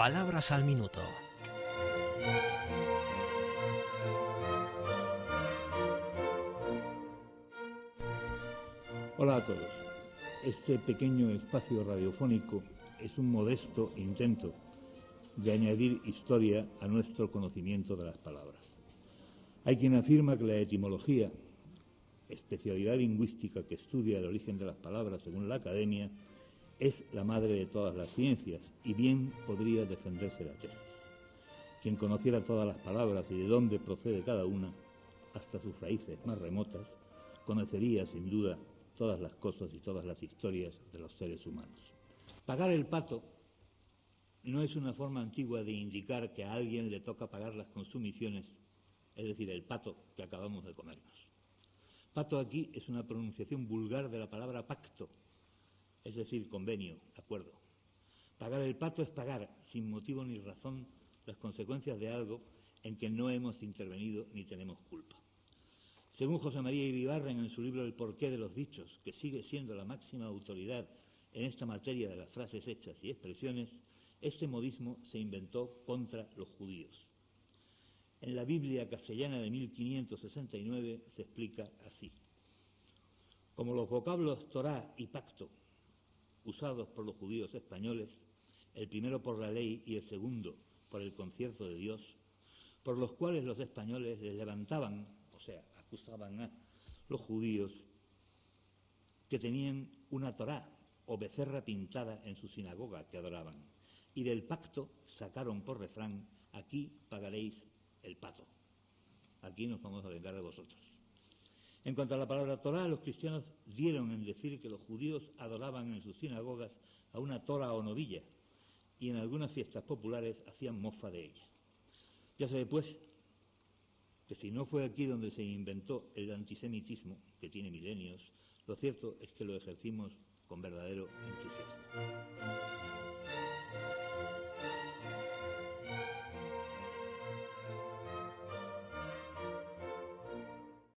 Palabras al minuto. Hola a todos. Este pequeño espacio radiofónico es un modesto intento de añadir historia a nuestro conocimiento de las palabras. Hay quien afirma que la etimología, especialidad lingüística que estudia el origen de las palabras según la academia, es la madre de todas las ciencias y bien podría defenderse la tesis. Quien conociera todas las palabras y de dónde procede cada una, hasta sus raíces más remotas, conocería sin duda todas las cosas y todas las historias de los seres humanos. Pagar el pato no es una forma antigua de indicar que a alguien le toca pagar las consumiciones, es decir, el pato que acabamos de comernos. Pato aquí es una pronunciación vulgar de la palabra pacto, es decir, convenio, acuerdo. Pagar el pato es pagar, sin motivo ni razón, las consecuencias de algo en que no hemos intervenido ni tenemos culpa. Según José María Iribarren en su libro El porqué de los dichos, que sigue siendo la máxima autoridad en esta materia de las frases hechas y expresiones, este modismo se inventó contra los judíos. En la Biblia castellana de 1569 se explica así. Como los vocablos Torá y pacto, usados por los judíos españoles, el primero por la ley y el segundo por el concierto de Dios, por los cuales los españoles les levantaban, o sea, acusaban a los judíos que tenían una Torá o becerra pintada en su sinagoga que adoraban y del pacto sacaron por refrán, aquí pagaréis el pato. Aquí nos vamos a vengar de vosotros. En cuanto a la palabra Torah, los cristianos dieron en decir que los judíos adoraban en sus sinagogas a una tora o novilla y en algunas fiestas populares hacían mofa de ella. Ya se pues, que si no fue aquí donde se inventó el antisemitismo, que tiene milenios, lo cierto es que lo ejercimos con verdadero entusiasmo.